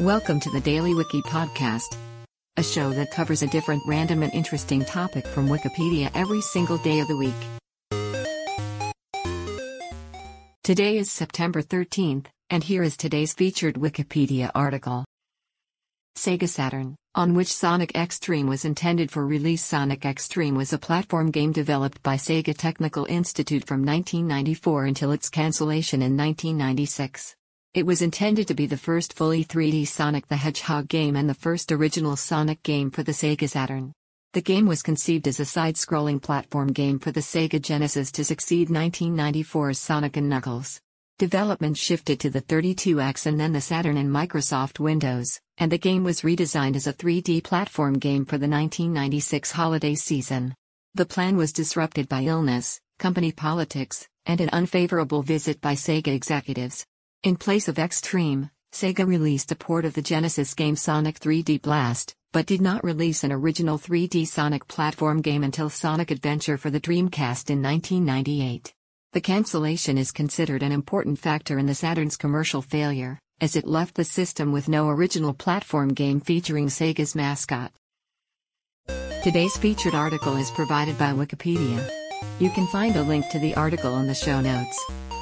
Welcome to the Daily Wiki Podcast, a show that covers a different random and interesting topic from Wikipedia every single day of the week. Today is September 13th, and here is today's featured Wikipedia article. Sega Saturn, on which Sonic X-treme was intended for release. Sonic X-treme was a platform game developed by Sega Technical Institute from 1994 until its cancellation in 1996. It was intended to be the first fully 3D Sonic the Hedgehog game and the first original Sonic game for the Sega Saturn. The game was conceived as a side-scrolling platform game for the Sega Genesis to succeed 1994's Sonic & Knuckles. Development shifted to the 32X and then the Saturn and Microsoft Windows, and the game was redesigned as a 3D platform game for the 1996 holiday season. The plan was disrupted by illness, company politics, and an unfavorable visit by Sega executives. In place of X-treme, Sega released a port of the Genesis game Sonic 3D Blast, but did not release an original 3D Sonic platform game until Sonic Adventure for the Dreamcast in 1998. The cancellation is considered an important factor in the Saturn's commercial failure, as it left the system with no original platform game featuring Sega's mascot. Today's featured article is provided by Wikipedia. You can find a link to the article in the show notes.